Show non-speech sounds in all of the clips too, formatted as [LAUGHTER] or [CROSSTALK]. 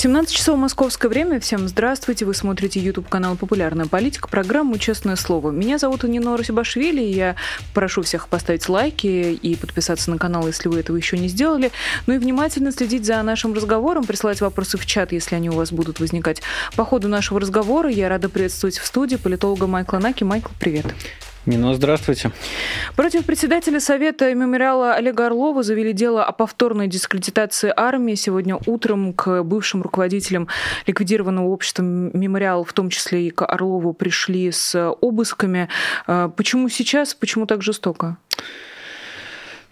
17 часов московское время. Всем здравствуйте. Вы смотрите YouTube канал «Популярная политика», программу «Честное слово». Меня зовут Нина Русибашвили. Я прошу всех поставить лайки и подписаться на канал, если вы этого еще не сделали. Ну и внимательно следить за нашим разговором, присылать вопросы в чат, если они у вас будут возникать. По ходу нашего разговора я рада приветствовать в студии политолога Майкла Наки. Майкл, привет. Нина, здравствуйте. Против председателя Совета мемориала Олега Орлова завели дело о повторной дискредитации армии. Сегодня утром к бывшим руководителям ликвидированного общества мемориал, в том числе и к Орлову, пришли с обысками. А, почему сейчас? Почему так жестоко?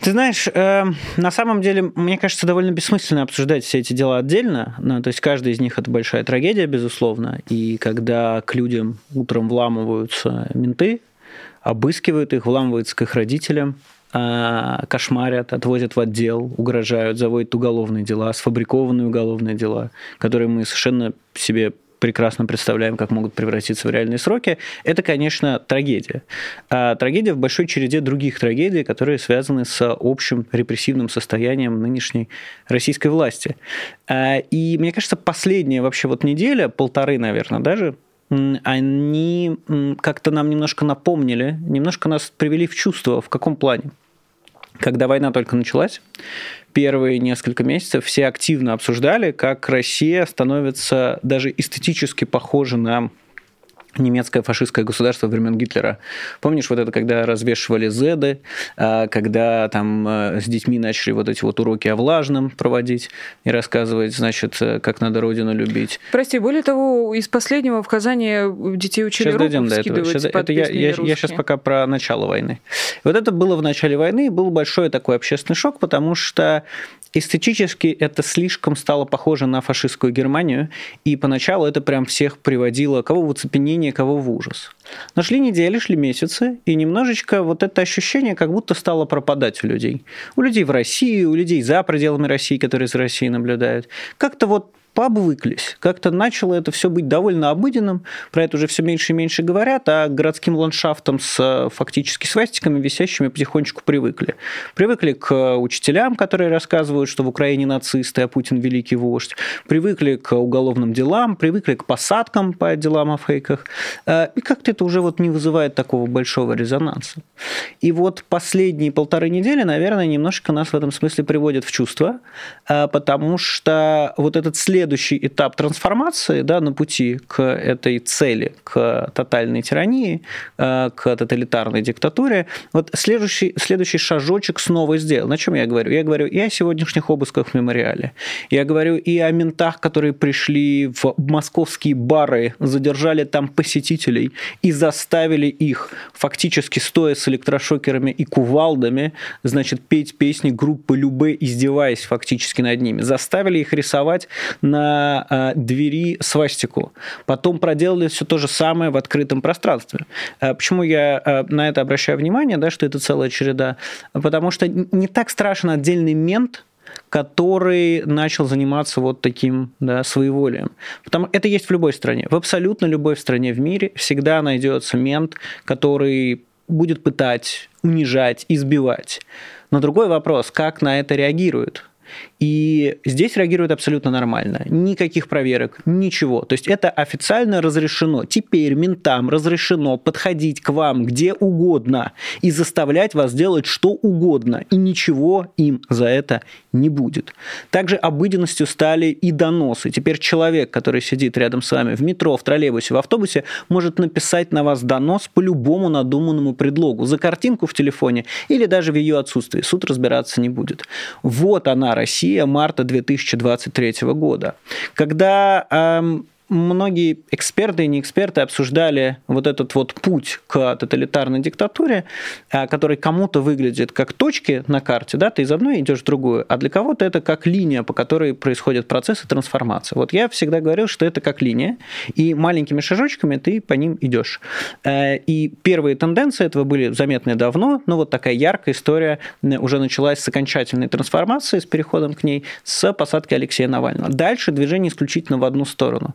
Ты знаешь, э, на самом деле, мне кажется, довольно бессмысленно обсуждать все эти дела отдельно. Ну, то есть каждый из них это большая трагедия, безусловно. И когда к людям утром вламываются менты, обыскивают их, вламываются к их родителям, а, кошмарят, отвозят в отдел, угрожают, заводят уголовные дела, сфабрикованные уголовные дела, которые мы совершенно себе прекрасно представляем, как могут превратиться в реальные сроки, это, конечно, трагедия. А трагедия в большой череде других трагедий, которые связаны с общим репрессивным состоянием нынешней российской власти. А, и мне кажется, последняя вообще вот неделя, полторы, наверное, даже, они как-то нам немножко напомнили, немножко нас привели в чувство. В каком плане? Когда война только началась, первые несколько месяцев все активно обсуждали, как Россия становится даже эстетически похожа на немецкое фашистское государство времен Гитлера. Помнишь вот это, когда развешивали зеды, а, когда там а, с детьми начали вот эти вот уроки о влажном проводить и рассказывать, значит, э, как надо родину любить. Прости, более того, из последнего в Казани детей учили сейчас дойдем до этого. Сейчас, это я, я, я сейчас пока про начало войны. Вот это было в начале войны, был большой такой общественный шок, потому что эстетически это слишком стало похоже на фашистскую Германию, и поначалу это прям всех приводило кого в оцепенение, кого в ужас. Но шли недели, шли месяцы, и немножечко вот это ощущение как будто стало пропадать у людей. У людей в России, у людей за пределами России, которые за Россией наблюдают. Как-то вот пообвыклись. Как-то начало это все быть довольно обыденным, про это уже все меньше и меньше говорят, а городским ландшафтом с э, фактически свастиками висящими потихонечку привыкли. Привыкли к учителям, которые рассказывают, что в Украине нацисты, а Путин великий вождь. Привыкли к уголовным делам, привыкли к посадкам по делам о фейках. Э, и как-то это уже вот не вызывает такого большого резонанса. И вот последние полторы недели, наверное, немножко нас в этом смысле приводят в чувство, э, потому что вот этот след следующий этап трансформации да, на пути к этой цели, к тотальной тирании, э, к тоталитарной диктатуре, вот следующий, следующий шажочек снова сделал. На чем я говорю? Я говорю и о сегодняшних обысках в мемориале. Я говорю и о ментах, которые пришли в московские бары, задержали там посетителей и заставили их, фактически стоя с электрошокерами и кувалдами, значит, петь песни группы Любе, издеваясь фактически над ними. Заставили их рисовать на э, двери свастику. Потом проделали все то же самое в открытом пространстве. Э, почему я э, на это обращаю внимание, да, что это целая череда? Потому что не так страшен отдельный мент, который начал заниматься вот таким да, своеволием. Потому это есть в любой стране. В абсолютно любой стране в мире всегда найдется мент, который будет пытать, унижать, избивать. Но другой вопрос, как на это реагируют. И здесь реагируют абсолютно нормально. Никаких проверок, ничего. То есть это официально разрешено. Теперь ментам разрешено подходить к вам где угодно и заставлять вас делать что угодно. И ничего им за это не будет. Также обыденностью стали и доносы. Теперь человек, который сидит рядом с вами в метро, в троллейбусе, в автобусе, может написать на вас донос по любому надуманному предлогу. За картинку в телефоне или даже в ее отсутствии. Суд разбираться не будет. Вот она, Россия марта 2023 года, когда эм, многие эксперты и не эксперты обсуждали вот этот вот путь к тоталитарной диктатуре, а, который кому-то выглядит как точки на карте, да, ты из одной идешь в другую, а для кого-то это как линия, по которой происходят процессы трансформации. Вот я всегда говорил, что это как линия, и маленькими шажочками ты по ним идешь. Э, и первые тенденции этого были заметны давно, но вот такая яркая история уже началась с окончательной трансформации, с переходом к ней, с посадки Алексея Навального. Дальше движение исключительно в одну сторону.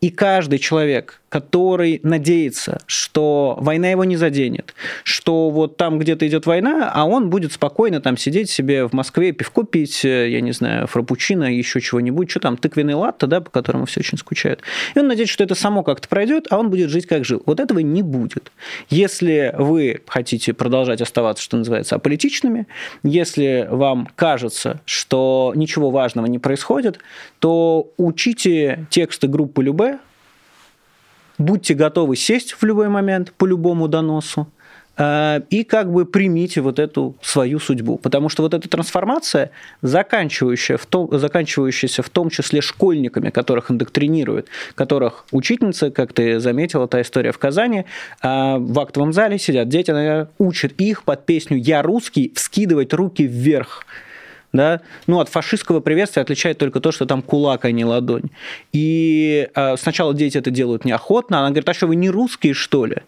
И каждый человек, который надеется, что война его не заденет, что вот там где-то идет война, а он будет спокойно там сидеть себе в Москве, пивко пить, э, я не знаю, фрапучино, еще чего-нибудь, что там, тыквенный латте, да, по которому все очень скучают. И он надеется, что это само как-то пройдет, а он будет жить как жил. Вот этого не будет. Если вы хотите продолжать оставаться, что называется, аполитичными, если вам кажется, что ничего важного не происходит, то учите тексты группы Любе, будьте готовы сесть в любой момент по любому доносу, э, и как бы примите вот эту свою судьбу. Потому что вот эта трансформация, заканчивающая в том, заканчивающаяся в том числе школьниками, которых индоктринируют, которых учительница, как ты заметила, та история в Казани, э, в актовом зале сидят дети, наверное, учат их под песню «Я русский» вскидывать руки вверх да, ну, от фашистского приветствия отличает только то, что там кулак, а не ладонь. И э, сначала дети это делают неохотно, она говорит, а что, вы не русские, что ли?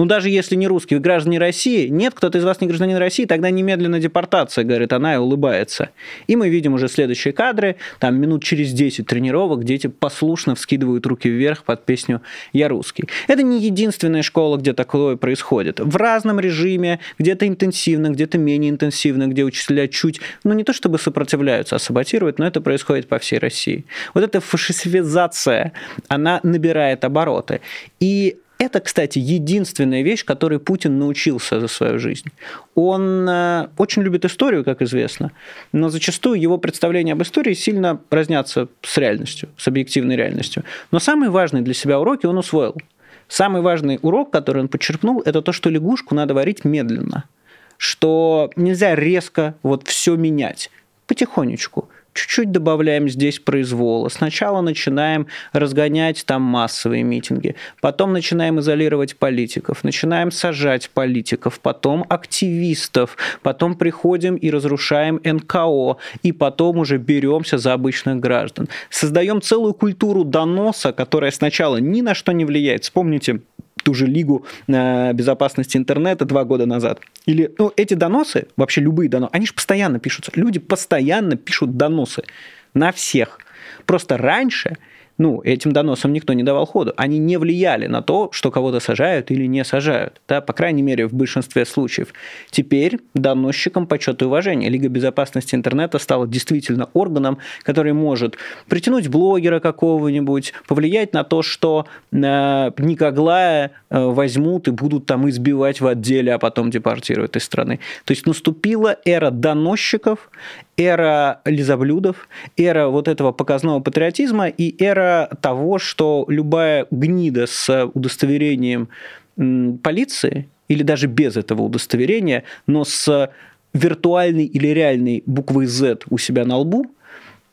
Ну, даже если не русские, вы граждане России, нет, кто-то из вас не гражданин России, тогда немедленно депортация, говорит она и улыбается. И мы видим уже следующие кадры, там минут через 10 тренировок, дети послушно вскидывают руки вверх под песню «Я русский». Это не единственная школа, где такое происходит. В разном режиме, где-то интенсивно, где-то менее интенсивно, где учителя чуть, ну, не то чтобы сопротивляются, а саботируют, но это происходит по всей России. Вот эта фашистизация, она набирает обороты. И это, кстати, единственная вещь, которой Путин научился за свою жизнь. Он э, очень любит историю, как известно, но зачастую его представления об истории сильно разнятся с реальностью, с объективной реальностью. Но самые важные для себя уроки он усвоил. Самый важный урок, который он подчеркнул, это то, что лягушку надо варить медленно, что нельзя резко вот все менять, потихонечку – чуть-чуть добавляем здесь произвола. Сначала начинаем разгонять там массовые митинги, потом начинаем изолировать политиков, начинаем сажать политиков, потом активистов, потом приходим и разрушаем НКО, и потом уже беремся за обычных граждан. Создаем целую культуру доноса, которая сначала ни на что не влияет. Вспомните ту же Лигу э, безопасности интернета два года назад. Или ну, эти доносы, вообще любые доносы, они же постоянно пишутся. Люди постоянно пишут доносы на всех. Просто раньше ну, этим доносам никто не давал ходу. Они не влияли на то, что кого-то сажают или не сажают. Да, по крайней мере, в большинстве случаев. Теперь доносчикам почет и уважение. Лига безопасности интернета стала действительно органом, который может притянуть блогера какого-нибудь, повлиять на то, что э, Никоглая э, возьмут и будут там избивать в отделе, а потом депортируют из страны. То есть наступила эра доносчиков, эра лизоблюдов, эра вот этого показного патриотизма и эра того, что любая гнида с удостоверением полиции или даже без этого удостоверения, но с виртуальной или реальной буквой Z у себя на лбу –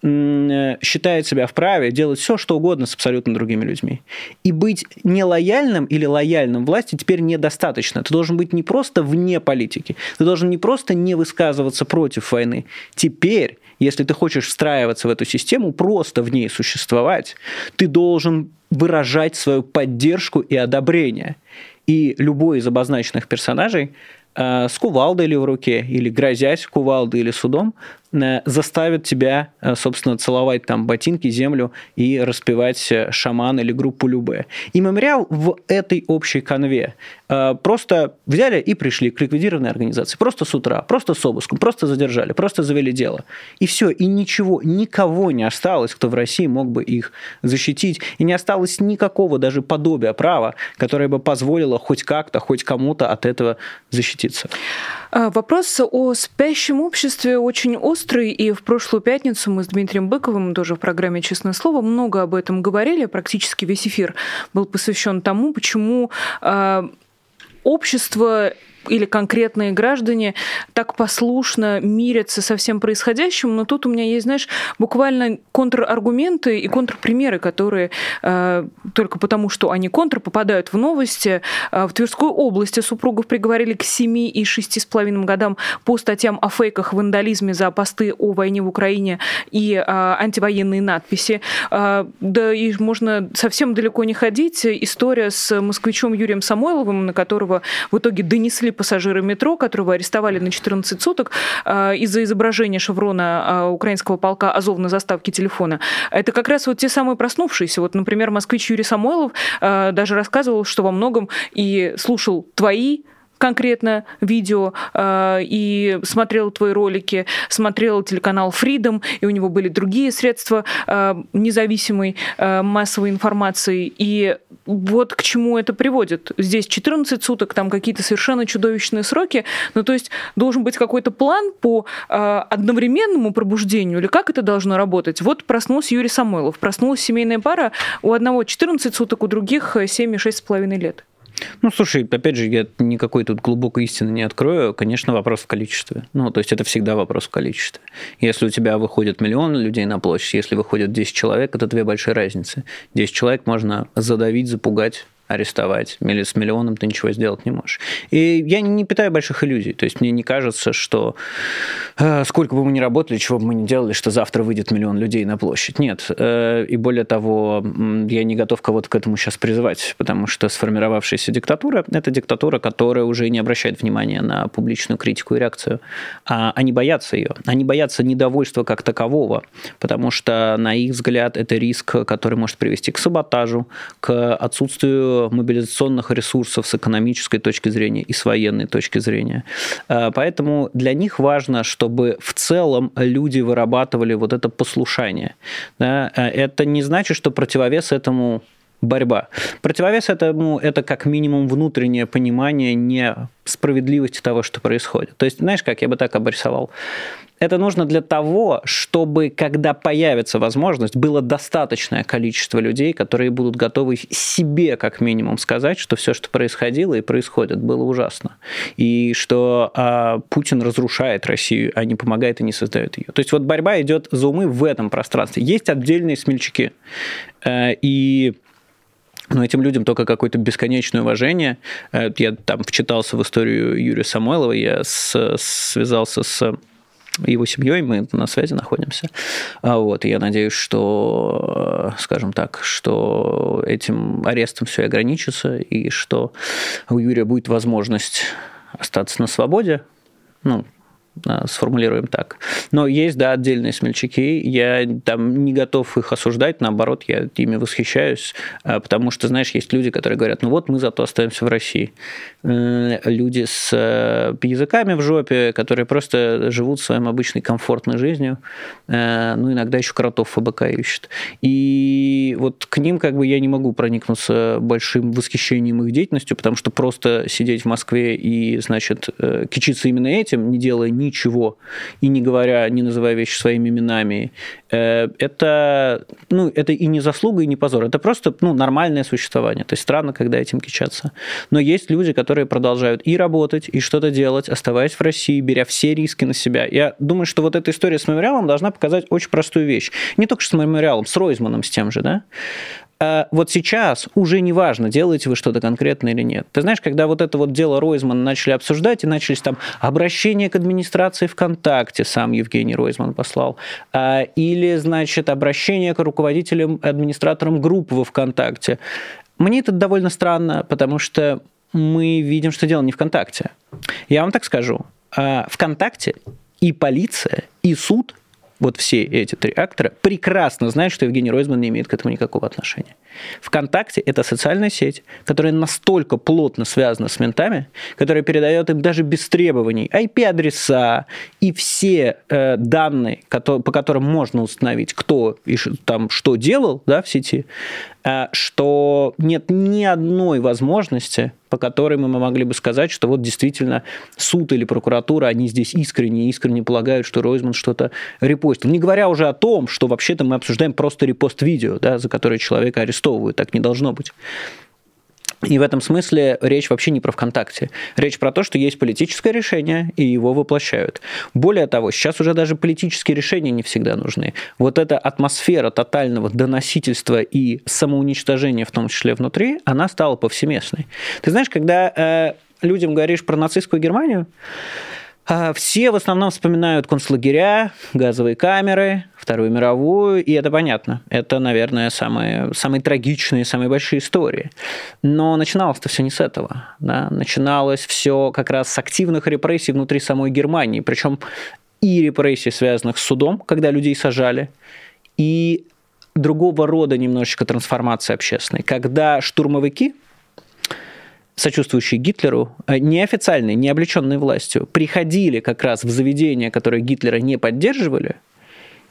считает себя вправе делать все, что угодно с абсолютно другими людьми. И быть нелояльным или лояльным власти теперь недостаточно. Ты должен быть не просто вне политики, ты должен не просто не высказываться против войны. Теперь, если ты хочешь встраиваться в эту систему, просто в ней существовать, ты должен выражать свою поддержку и одобрение. И любой из обозначенных персонажей э, с кувалдой или в руке, или грозясь кувалдой или судом, Э, заставят тебя, э, собственно, целовать там ботинки, землю и распевать э, шаман или группу Любе. И мемориал в этой общей конве просто взяли и пришли к ликвидированной организации. Просто с утра, просто с обыском, просто задержали, просто завели дело. И все, и ничего, никого не осталось, кто в России мог бы их защитить. И не осталось никакого даже подобия права, которое бы позволило хоть как-то, хоть кому-то от этого защититься. А, вопрос о спящем обществе очень острый, и в прошлую пятницу мы с Дмитрием Быковым, тоже в программе «Честное слово», много об этом говорили. Практически весь эфир был посвящен тому, почему а, общество или конкретные граждане так послушно мирятся со всем происходящим, но тут у меня есть, знаешь, буквально контраргументы и контрпримеры, которые э, только потому, что они контр, попадают в новости. Э, в Тверской области супругов приговорили к 7 и 6,5 годам по статьям о фейках, вандализме за посты о войне в Украине и э, антивоенные надписи. Э, да и можно совсем далеко не ходить. История с москвичом Юрием Самойловым, на которого в итоге донесли пассажира метро, которого арестовали на 14 суток из-за изображения шеврона украинского полка Азов на заставке телефона. Это как раз вот те самые проснувшиеся. Вот, например, москвич Юрий Самойлов даже рассказывал, что во многом и слушал твои конкретно видео э, и смотрел твои ролики, смотрел телеканал Freedom, и у него были другие средства э, независимой э, массовой информации. И вот к чему это приводит. Здесь 14 суток, там какие-то совершенно чудовищные сроки. Ну, то есть должен быть какой-то план по э, одновременному пробуждению, или как это должно работать? Вот проснулся Юрий Самойлов, проснулась семейная пара, у одного 14 суток, у других 7,6,5 лет. Ну, слушай, опять же, я никакой тут глубокой истины не открою. Конечно, вопрос в количестве. Ну, то есть это всегда вопрос в количестве. Если у тебя выходит миллион людей на площадь, если выходит 10 человек, это две большие разницы. 10 человек можно задавить, запугать арестовать. С миллионом ты ничего сделать не можешь. И я не питаю больших иллюзий. То есть мне не кажется, что э, сколько бы мы ни работали, чего бы мы ни делали, что завтра выйдет миллион людей на площадь. Нет. Э, и более того, я не готов кого-то к этому сейчас призывать, потому что сформировавшаяся диктатура – это диктатура, которая уже не обращает внимания на публичную критику и реакцию. А они боятся ее. Они боятся недовольства как такового, потому что, на их взгляд, это риск, который может привести к саботажу, к отсутствию мобилизационных ресурсов с экономической точки зрения и с военной точки зрения. Э, поэтому для них важно, чтобы в целом люди вырабатывали вот это послушание. Э, это не значит, что противовес этому борьба. Противовес этому – это как минимум внутреннее понимание несправедливости того, что происходит. То есть, знаешь, как я бы так обрисовал? Это нужно для того, чтобы, когда появится возможность, было достаточное количество людей, которые будут готовы себе, как минимум, сказать, что все, что происходило и происходит, было ужасно. И что а, Путин разрушает Россию, а не помогает и не создает ее. То есть вот борьба идет за умы в этом пространстве. Есть отдельные смельчаки. Э, и но этим людям только какое-то бесконечное уважение. Э, я там вчитался в историю Юрия Самойлова, я с, связался с его семьей, мы на связи находимся. А вот, и я надеюсь, что, скажем так, что этим арестом все ограничится, и что у Юрия будет возможность остаться на свободе, ну, сформулируем так. Но есть, да, отдельные смельчаки, я там не готов их осуждать, наоборот, я ими восхищаюсь, а, потому что, знаешь, есть люди, которые говорят, ну вот мы зато остаемся в России. Э, люди с э, языками в жопе, которые просто живут своим обычной комфортной жизнью, э, ну, иногда еще кротов ФБК ищут. И вот к ним как бы я не могу проникнуться большим восхищением их деятельностью, потому что просто сидеть в Москве и, значит, кичиться именно этим, не делая ни ничего и не говоря, не называя вещи своими именами, э, это, ну, это и не заслуга, и не позор. Это просто ну, нормальное существование. То есть странно, когда этим кичаться. Но есть люди, которые продолжают и работать, и что-то делать, оставаясь в России, беря все риски на себя. Я думаю, что вот эта история с мемориалом должна показать очень простую вещь. Не только с мемориалом, с Ройзманом, с тем же, да? А вот сейчас уже не важно, делаете вы что-то конкретное или нет. Ты знаешь, когда вот это вот дело Ройзмана начали обсуждать, и начались там обращения к администрации ВКонтакте, сам Евгений Ройзман послал, а, или, значит, обращение к руководителям, администраторам группы во ВКонтакте. Мне это довольно странно, потому что мы видим, что дело не ВКонтакте. Я вам так скажу. А, ВКонтакте и полиция, и суд – вот все эти три актора, прекрасно знают, что Евгений Ройзман не имеет к этому никакого отношения. ВКонтакте – это социальная сеть, которая настолько плотно связана с ментами, которая передает им даже без требований IP-адреса и все э, данные, которые, по которым можно установить, кто и там что делал да, в сети, что нет ни одной возможности, по которой мы могли бы сказать, что вот действительно суд или прокуратура, они здесь искренне, искренне полагают, что Ройзман что-то репостил. Не говоря уже о том, что вообще-то мы обсуждаем просто репост видео, да, за которое человека арестовывают, так не должно быть. И в этом смысле речь вообще не про ВКонтакте. Речь про то, что есть политическое решение, и его воплощают. Более того, сейчас уже даже политические решения не всегда нужны. Вот эта атмосфера тотального доносительства и самоуничтожения, в том числе внутри, она стала повсеместной. Ты знаешь, когда э, людям говоришь про нацистскую Германию, все в основном вспоминают концлагеря, газовые камеры, Вторую мировую, и это понятно. Это, наверное, самые, самые трагичные, самые большие истории. Но начиналось-то все не с этого. Да? Начиналось все как раз с активных репрессий внутри самой Германии. Причем и репрессий, связанных с судом, когда людей сажали, и другого рода немножечко трансформации общественной. Когда штурмовики, сочувствующие Гитлеру, э, неофициальные, не облеченные властью, приходили как раз в заведения, которые Гитлера не поддерживали,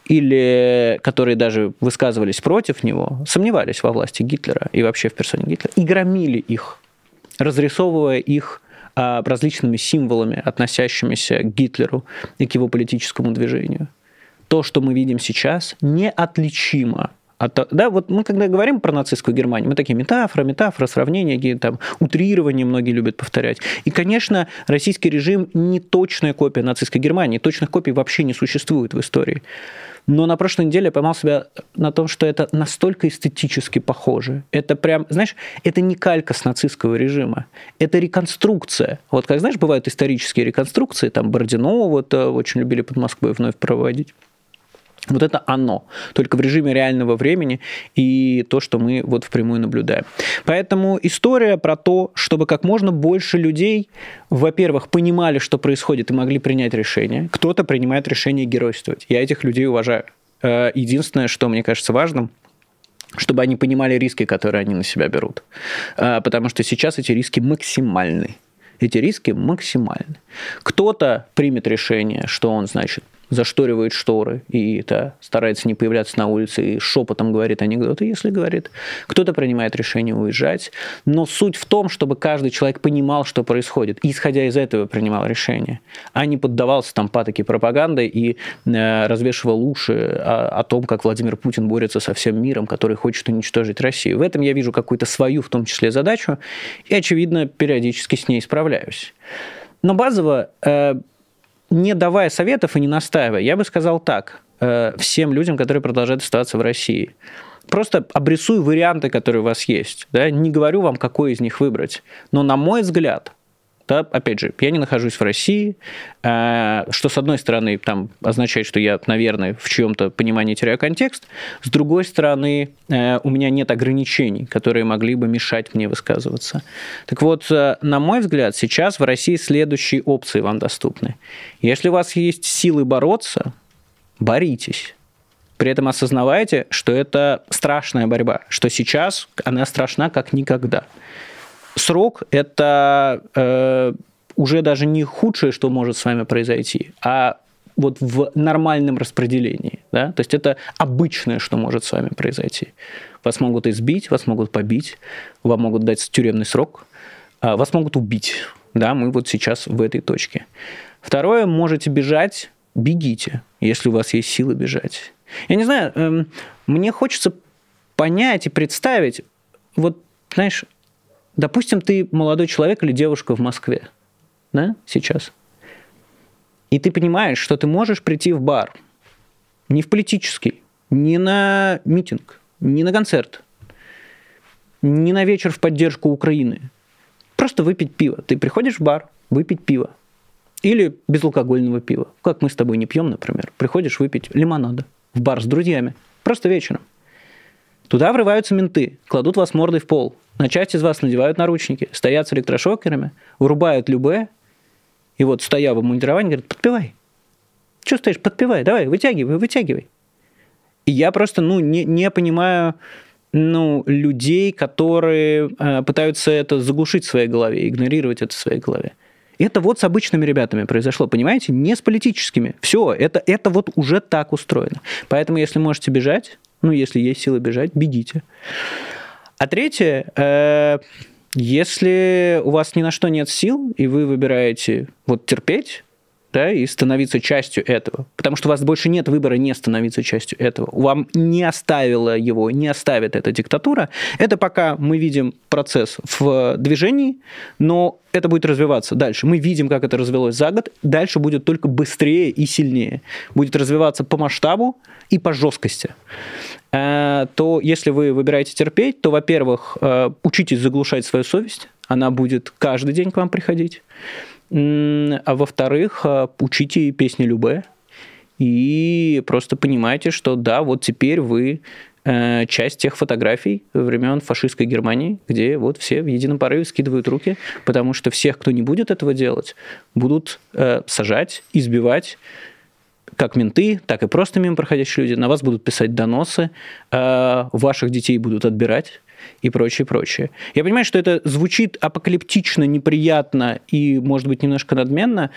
или которые даже высказывались против него, сомневались во власти Гитлера и вообще в персоне Гитлера, и громили их, разрисовывая их а, различными символами, относящимися к Гитлеру и к его политическому движению. То, что мы видим сейчас, неотличимо а то, да, вот мы когда говорим про нацистскую Германию, мы такие метафоры, метафоры, сравнения, там, утрирования многие любят повторять. И, конечно, российский режим не точная копия нацистской Германии, точных копий вообще не существует в истории. Но на прошлой неделе я поймал себя на том, что это настолько эстетически похоже. Это прям, знаешь, это не калька с нацистского режима. Это реконструкция. Вот как, знаешь, бывают исторические реконструкции, там Бородино вот э, очень любили под Москвой вновь проводить. Вот это оно, только в режиме реального времени и то, что мы вот впрямую наблюдаем. Поэтому история про то, чтобы как можно больше людей, во-первых, понимали, что происходит и могли принять решение. Кто-то принимает решение геройствовать. Я этих людей уважаю. Э, единственное, что мне кажется важным, чтобы они понимали риски, которые они на себя берут. Э, потому что сейчас эти риски максимальны. Эти риски максимальны. Кто-то примет решение, что он, значит, зашторивает шторы и это, старается не появляться на улице и шепотом говорит анекдоты, если говорит. Кто-то принимает решение уезжать. Но суть в том, чтобы каждый человек понимал, что происходит, и исходя из этого принимал решение, а не поддавался там патоке пропаганды и э, развешивал уши о, о том, как Владимир Путин борется со всем миром, который хочет уничтожить Россию. В этом я вижу какую-то свою, в том числе, задачу, и, очевидно, периодически с ней справляюсь. Но базово э, не давая советов и не настаивая, я бы сказал так э, всем людям, которые продолжают оставаться в России. Просто обрисую варианты, которые у вас есть. Да? Не говорю вам, какой из них выбрать. Но, на мой взгляд, да, опять же, я не нахожусь в России, э, что, с одной стороны, там означает, что я, наверное, в чьем-то понимании теряю контекст, с другой стороны, э, у меня нет ограничений, которые могли бы мешать мне высказываться. Так вот, э, на мой взгляд, сейчас в России следующие опции вам доступны. Если у вас есть силы бороться, боритесь. При этом осознавайте, что это страшная борьба, что сейчас она страшна как никогда срок – это э, уже даже не худшее, что может с вами произойти, а вот в нормальном распределении. Да? То есть это обычное, что может с вами произойти. Вас могут избить, вас могут побить, вам могут дать тюремный срок, а вас могут убить. Да, мы вот сейчас в этой точке. Второе, можете бежать, бегите, если у вас есть силы бежать. Я не знаю, эм, мне хочется понять и представить, вот, знаешь, Допустим, ты молодой человек или девушка в Москве, да, сейчас. И ты понимаешь, что ты можешь прийти в бар, не в политический, не на митинг, не на концерт, не на вечер в поддержку Украины. Просто выпить пиво. Ты приходишь в бар, выпить пиво. Или безалкогольного пива. Как мы с тобой не пьем, например. Приходишь выпить лимонада в бар с друзьями. Просто вечером. Туда врываются менты, кладут вас мордой в пол, на часть из вас надевают наручники, стоят с электрошокерами, вырубают любе, и вот стоя в обмундировании, говорят, подпевай. Что стоишь, подпевай, давай, вытягивай, вытягивай. И я просто, ну, не, не понимаю, ну, людей, которые э, пытаются это заглушить в своей голове, игнорировать это в своей голове. Это вот с обычными ребятами произошло, понимаете? Не с политическими. Все, это, это вот уже так устроено. Поэтому, если можете бежать, ну, если есть силы бежать, бегите. А третье, э, если у вас ни на что нет сил, и вы выбираете вот терпеть, да, и становиться частью этого. Потому что у вас больше нет выбора не становиться частью этого. Вам не оставила его, не оставит эта диктатура. Это пока мы видим процесс в движении, но это будет развиваться дальше. Мы видим, как это развелось за год. Дальше будет только быстрее и сильнее. Будет развиваться по масштабу и по жесткости. Э, то если вы выбираете терпеть, то, во-первых, э, учитесь заглушать свою совесть. Она будет каждый день к вам приходить. А во-вторых, э, учите песни Любе и просто понимаете, что да, вот теперь вы э, часть тех фотографий времен фашистской Германии, где вот все в едином порыве скидывают руки, потому что всех, кто не будет этого делать, будут э, сажать, избивать, как менты, так и просто мимо проходящие люди. На вас будут писать доносы, ваших детей будут отбирать и прочее, прочее. Я понимаю, что это звучит апокалиптично, неприятно и, может быть, немножко надменно,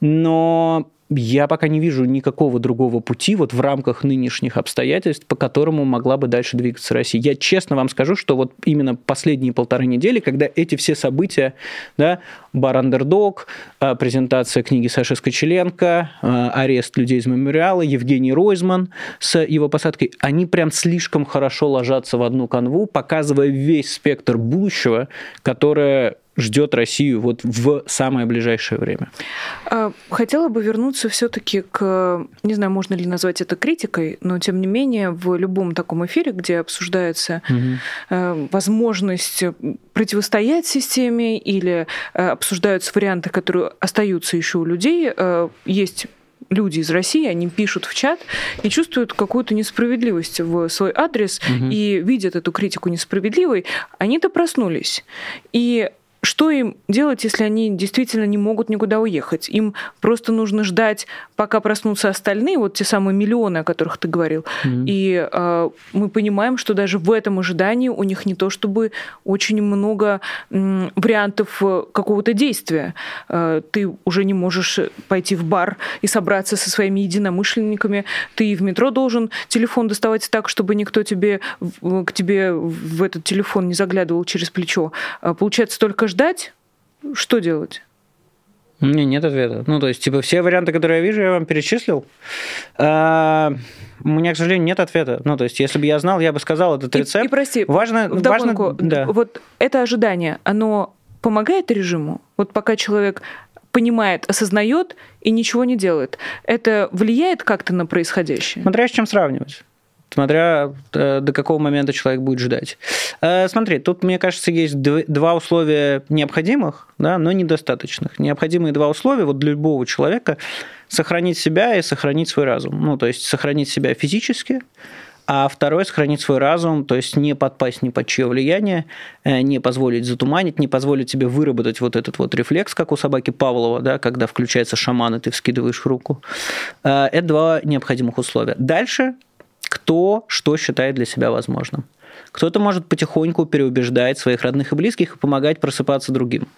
но я пока не вижу никакого другого пути вот в рамках нынешних обстоятельств, по которому могла бы дальше двигаться Россия. Я честно вам скажу, что вот именно последние полторы недели, когда эти все события, да, бар Андердог, а, презентация книги Саши Скочеленко, а, арест людей из мемориала, Евгений Ройзман с его посадкой, они прям слишком хорошо ложатся в одну канву, показывая весь спектр будущего, которое ждет Россию вот в самое ближайшее время. А, хотела бы вернуться все-таки к, не знаю, можно ли назвать это критикой, но тем не менее в любом таком эфире, где обсуждается угу. возможность противостоять системе или э, обсуждаются варианты, которые остаются еще у людей, э, есть люди из России, они пишут в чат и чувствуют какую-то несправедливость в свой адрес угу. и видят эту критику несправедливой, они-то проснулись. И что им делать, если они действительно не могут никуда уехать? Им просто нужно ждать, пока проснутся остальные, вот те самые миллионы, о которых ты говорил. Mm-hmm. И э, мы понимаем, что даже в этом ожидании у них не то чтобы очень много м, вариантов э, какого-то действия. Э, ты уже не можешь пойти в бар и собраться со своими единомышленниками. Ты в метро должен телефон доставать так, чтобы никто тебе, к тебе в этот телефон не заглядывал через плечо. Э, получается только ждать, что делать? У меня нет ответа. Ну, то есть, типа, все варианты, которые я вижу, я вам перечислил. А, у меня, к сожалению, нет ответа. Ну, то есть, если бы я знал, я бы сказал этот рецепт. И, и прости, важно, важно, да. вот это ожидание, оно помогает режиму? Вот пока человек понимает, осознает и ничего не делает, это влияет как-то на происходящее? Смотря с чем сравнивать смотря э, до какого момента человек будет ждать. Э, смотри, тут, мне кажется, есть два условия необходимых, да, но недостаточных. Необходимые два условия вот для любого человека – сохранить себя и сохранить свой разум. Ну, то есть сохранить себя физически, а второе – сохранить свой разум, то есть не подпасть ни под чье влияние, э, не позволить затуманить, не позволить себе выработать вот этот вот рефлекс, как у собаки Павлова, да, когда включается шаман, и ты вскидываешь руку. Это два необходимых условия. Дальше кто что считает для себя возможным. Кто-то может потихоньку переубеждать своих родных и близких и помогать просыпаться другим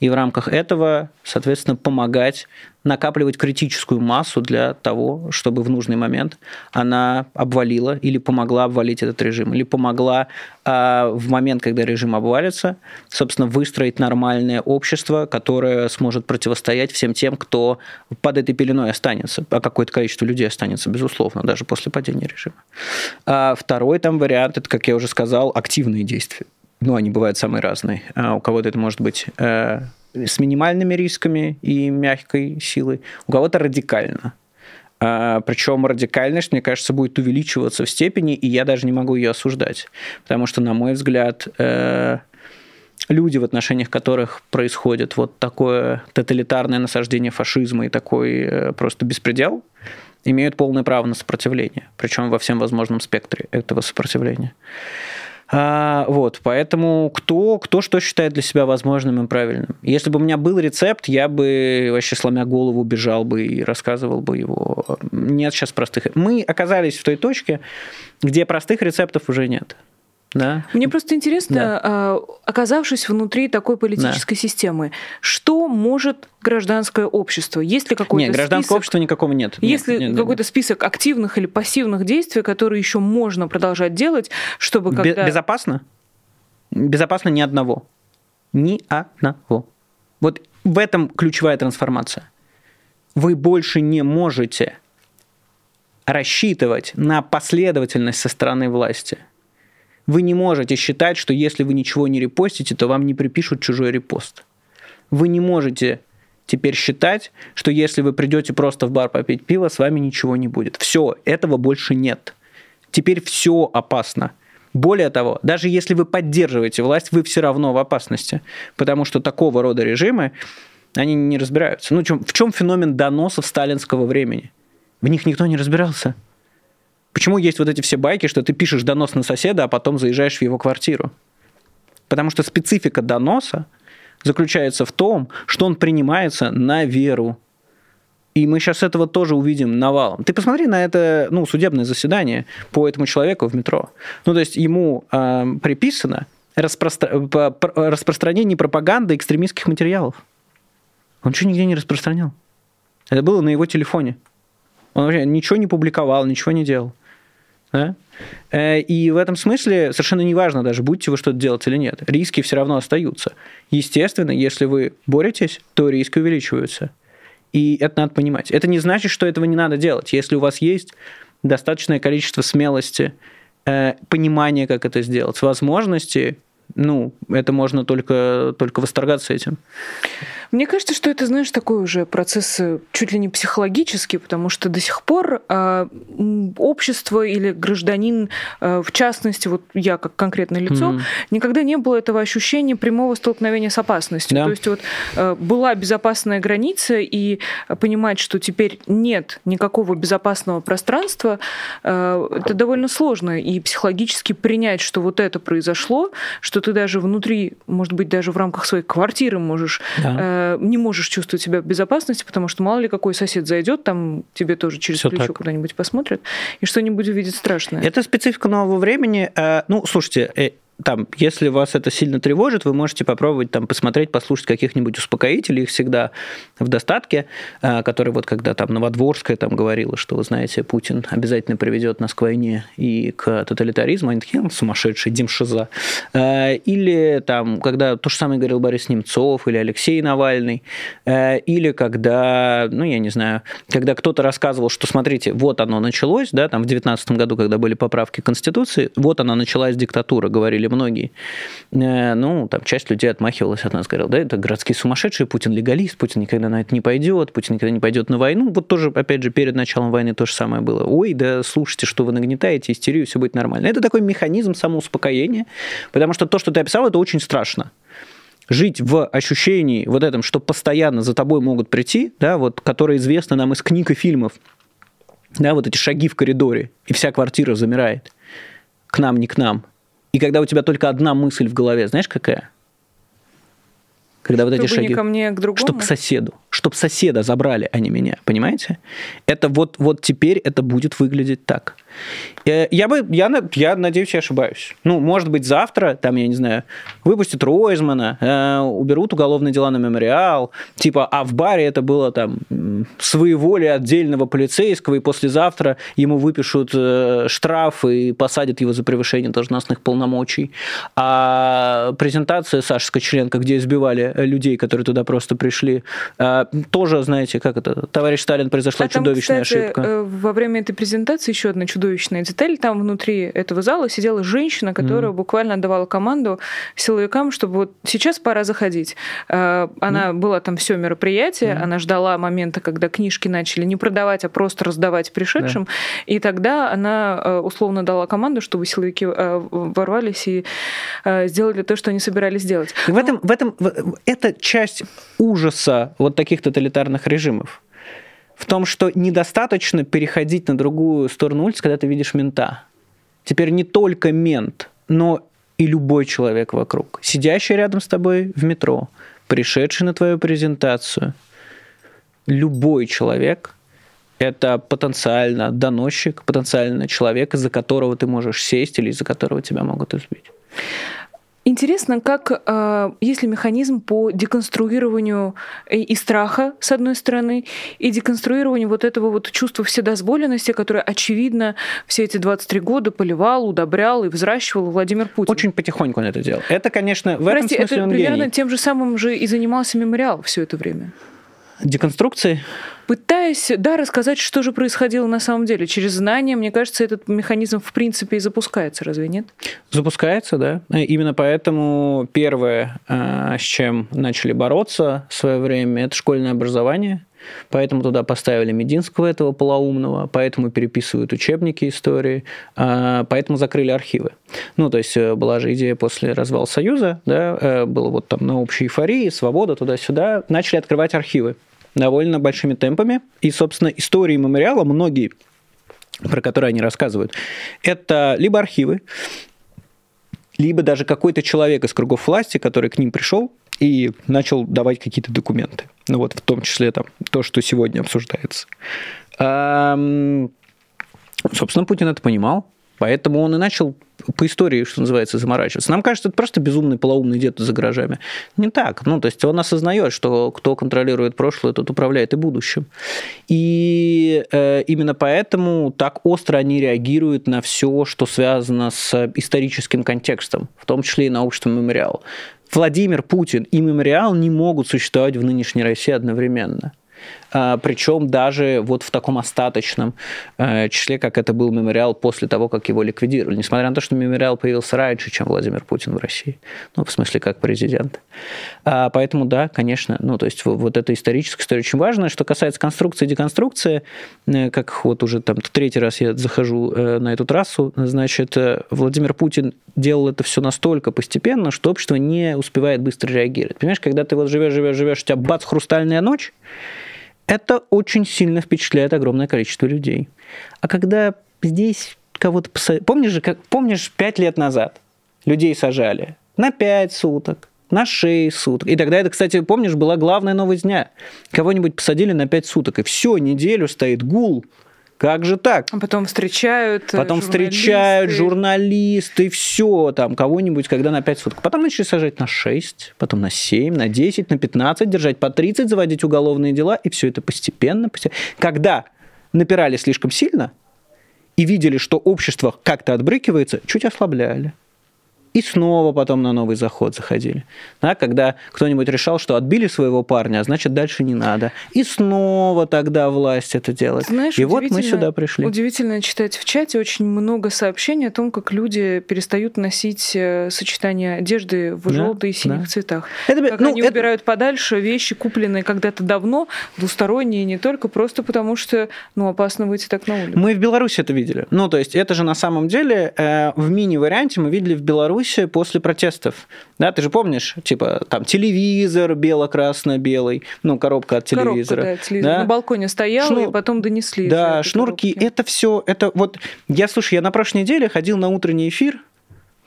и в рамках этого, соответственно, помогать накапливать критическую массу для того, чтобы в нужный момент она обвалила или помогла обвалить этот режим, или помогла а, в момент, когда режим обвалится, собственно, выстроить нормальное общество, которое сможет противостоять всем тем, кто под этой пеленой останется, а какое-то количество людей останется, безусловно, даже после падения режима. А второй там вариант, это, как я уже сказал, активные действия ну, они бывают самые разные. А у кого-то это может быть э, с минимальными рисками и мягкой силой, у кого-то радикально. А, причем радикальность, мне кажется, будет увеличиваться в степени, и я даже не могу ее осуждать. Потому что, на мой взгляд, э, люди, в отношениях которых происходит вот такое тоталитарное насаждение фашизма и такой э, просто беспредел, имеют полное право на сопротивление, причем во всем возможном спектре этого сопротивления. А, вот, поэтому кто, кто что считает для себя возможным и правильным. Если бы у меня был рецепт, я бы вообще сломя голову бежал бы и рассказывал бы его. Нет сейчас простых. Мы оказались в той точке, где простых рецептов уже нет. Да. Мне просто интересно, да. А, оказавшись внутри такой политической да. системы, что может гражданское общество? Есть ли какой-то Нет, гражданского список, общества никакого нет. Есть нет, ли нет, какой-то нет. список активных или пассивных действий, которые еще можно продолжать делать, чтобы когда... Безопасно? Безопасно ни одного. Ни одного. Вот в этом ключевая трансформация. Вы больше не можете рассчитывать на последовательность со стороны власти – вы не можете считать, что если вы ничего не репостите, то вам не припишут чужой репост. Вы не можете теперь считать, что если вы придете просто в бар попить пиво, с вами ничего не будет. Все, этого больше нет. Теперь все опасно. Более того, даже если вы поддерживаете власть, вы все равно в опасности, потому что такого рода режимы Они не разбираются. Ну, в чем феномен доносов сталинского времени? В них никто не разбирался. Почему есть вот эти все байки, что ты пишешь донос на соседа, а потом заезжаешь в его квартиру? Потому что специфика доноса заключается в том, что он принимается на веру. И мы сейчас этого тоже увидим навалом. Ты посмотри на это ну, судебное заседание по этому человеку в метро. Ну, то есть ему э, приписано распростра... распространение пропаганды экстремистских материалов. Он ничего нигде не распространял. Это было на его телефоне. Он вообще ничего не публиковал, ничего не делал. Да? Э, и в этом смысле совершенно неважно даже, будете вы что-то делать или нет. Риски все равно остаются. Естественно, если вы боретесь, то риски увеличиваются. И это надо понимать. Это не значит, что этого не надо делать. Если у вас есть достаточное количество смелости, э, понимания, как это сделать, возможности, ну, это можно только, только восторгаться этим. Мне кажется, что это, знаешь, такой уже процесс э, чуть ли не психологический, потому что до сих пор э, общество или гражданин, э, в частности, вот я как конкретное лицо, mm-hmm. никогда не было этого ощущения прямого столкновения с опасностью. Да. То есть вот э, была безопасная граница, и понимать, что теперь нет никакого безопасного пространства, э, это довольно сложно. И психологически принять, что вот это произошло, что ты даже внутри, может быть, даже в рамках своей квартиры можешь да э, Э, не можешь чувствовать себя в безопасности, потому что мало ли какой сосед зайдет, там тебе тоже через Всё плечо куда-нибудь посмотрит и что-нибудь увидит страшное. Это специфика нового времени. Э, ну, слушайте, э, там, если вас это сильно тревожит, вы можете попробовать там посмотреть, послушать каких-нибудь успокоителей, их всегда в достатке, а, которые вот когда там Новодворская там говорила, что, вы знаете, Путин обязательно приведет нас к войне и к тоталитаризму, они такие, сумасшедшие, Димшиза. А, или там, когда то же самое говорил Борис Немцов или Алексей Навальный, а, или когда, ну, я не знаю, когда кто-то рассказывал, что, смотрите, вот оно началось, да, там в 19 году, когда были поправки Конституции, вот она началась диктатура, говорили многие. Э, ну, там часть людей отмахивалась от нас, говорила, да, это городские сумасшедшие, Путин легалист, Путин никогда на это не пойдет, Путин никогда не пойдет на войну. Вот тоже, опять же, перед началом войны то же самое было. Ой, да слушайте, что вы нагнетаете, истерию, все будет нормально. Это такой механизм самоуспокоения, потому что то, что ты описал, это очень страшно жить в ощущении вот этом, что постоянно за тобой могут прийти, да, вот, которое известно нам из книг и фильмов, да, вот эти шаги в коридоре, и вся квартира замирает. К нам, не к нам. И когда у тебя только одна мысль в голове, знаешь, какая? Когда Чтобы вот эти шаги... не ко мне, к другому? Чтобы к соседу. Чтобы соседа забрали, а не меня. Понимаете? Это вот, вот теперь это будет выглядеть так. Э, я бы, я, я надеюсь, я ошибаюсь. Ну, может быть, завтра, там, я не знаю, выпустят Ройзмана, э, уберут уголовные дела на мемориал, типа, а в баре это было там своеволие отдельного полицейского, и послезавтра ему выпишут э, штраф и посадят его за превышение должностных полномочий. А презентация Саши Скочеленко, где избивали людей, которые туда просто пришли, э, тоже, знаете, как это, товарищ Сталин, произошла а чудовищная кстати, ошибка. Э, во время этой презентации еще одна чудовищная деталь. Там внутри этого зала сидела женщина, которая mm. буквально отдавала команду силовикам, чтобы вот сейчас пора заходить. Э, она mm. была там все мероприятие, mm. она ждала момента, когда книжки начали не продавать, а просто раздавать пришедшим. Да. И тогда она э, условно дала команду, чтобы силовики ворвались и сделали то, что они собирались делать. В этом, в этом, это часть ужаса вот таких тоталитарных режимов в том, что недостаточно переходить на другую сторону улицы, когда ты видишь мента. Теперь не только мент, но и любой человек вокруг, сидящий рядом с тобой в метро, пришедший на твою презентацию, любой человек – это потенциально доносчик, потенциально человек, из-за которого ты можешь сесть или из-за которого тебя могут избить. Интересно, как э, есть ли механизм по деконструированию и, и страха, с одной стороны, и деконструированию вот этого вот чувства вседозволенности, которое, очевидно, все эти 23 года поливал, удобрял и взращивал Владимир Путин. Очень потихоньку он это делал. Это, конечно, в Прости, этом смысле это он примерно гений. тем же самым же и занимался мемориал все это время. Деконструкции? пытаясь, да, рассказать, что же происходило на самом деле. Через знания, мне кажется, этот механизм в принципе и запускается, разве нет? Запускается, да. Именно поэтому первое, э, с чем начали бороться в свое время, это школьное образование – поэтому туда поставили Мединского этого полоумного, поэтому переписывают учебники истории, а, поэтому закрыли архивы. Ну, то есть э, была же идея после развала Союза, да, э, было вот там на общей эйфории, свобода туда-сюда, начали открывать архивы довольно большими темпами. И, собственно, истории мемориала многие про которые они рассказывают, это либо архивы, либо даже какой-то человек из кругов власти, который к ним пришел и начал давать какие-то документы. Ну вот в том числе там то, что сегодня обсуждается. Собственно, Путин это понимал, поэтому он и начал по истории, что называется, заморачиваться. Нам кажется, это просто безумный полоумный дед за гаражами. Не так. Ну, то есть он осознает, что кто контролирует прошлое, тот управляет и будущим. И э, именно поэтому так остро они реагируют на все, что связано с историческим контекстом, в том числе и на общество мемориал. Владимир Путин и мемориал не могут существовать в нынешней России одновременно. А, причем даже вот в таком остаточном э, числе, как это был мемориал после того, как его ликвидировали. Несмотря на то, что мемориал появился раньше, чем Владимир Путин в России. Ну, в смысле, как президент. А, поэтому, да, конечно, ну, то есть вот эта историческая история очень важная. Что касается конструкции и деконструкции, э, как вот уже там третий раз я захожу э, на эту трассу, значит, Владимир Путин делал это все настолько постепенно, что общество не успевает быстро реагировать. Понимаешь, когда ты вот живешь, живешь, живешь, у тебя бац, хрустальная ночь, это очень сильно впечатляет огромное количество людей. А когда здесь кого-то посадили... Помнишь же, как... помнишь, пять лет назад людей сажали на пять суток, на 6 суток. И тогда это, кстати, помнишь, была главная новость дня. Кого-нибудь посадили на 5 суток, и все, неделю стоит гул как же так? А потом встречают э, Потом журналисты. встречают журналисты, все там, кого-нибудь, когда на 5 суток. Потом начали сажать на 6, потом на 7, на 10, на 15, держать по 30, заводить уголовные дела, и все это постепенно, постепенно. Когда напирали слишком сильно и видели, что общество как-то отбрыкивается, чуть ослабляли и снова потом на новый заход заходили. Да, когда кто-нибудь решал, что отбили своего парня, а значит, дальше не надо. И снова тогда власть это делает. Знаешь, и вот мы сюда пришли. Удивительно читать в чате очень много сообщений о том, как люди перестают носить э, сочетание одежды в да, желтых и синих да. цветах. Это, как ну, они это... убирают подальше вещи, купленные когда-то давно, двусторонние, не только просто потому, что ну, опасно выйти так на улицу. Мы в Беларуси это видели. Ну, то есть это же на самом деле э, в мини-варианте мы видели в Беларуси Беларуси после протестов. Да, ты же помнишь, типа там телевизор бело-красно-белый, ну, коробка от телевизора. Коробка, да, телевизор. Да? На балконе стоял, Шнур... и потом донесли. Да, шнурки, коробки. это все, это вот... Я, слушай, я на прошлой неделе ходил на утренний эфир,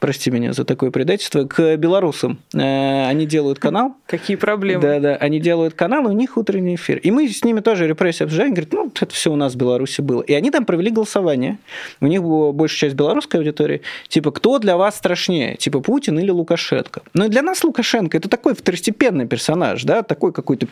прости меня за такое предательство, к белорусам. Э, они делают канал. [LAUGHS] Какие проблемы? Да, да, они делают канал, и у них утренний эфир. И мы с ними тоже репрессии обсуждаем, говорят, ну, это все у нас в Беларуси было. И они там провели голосование. У них была большая часть белорусской аудитории. Типа, кто для вас страшнее? Типа, Путин или Лукашенко? Ну, и для нас Лукашенко это такой второстепенный персонаж, да, такой какой-то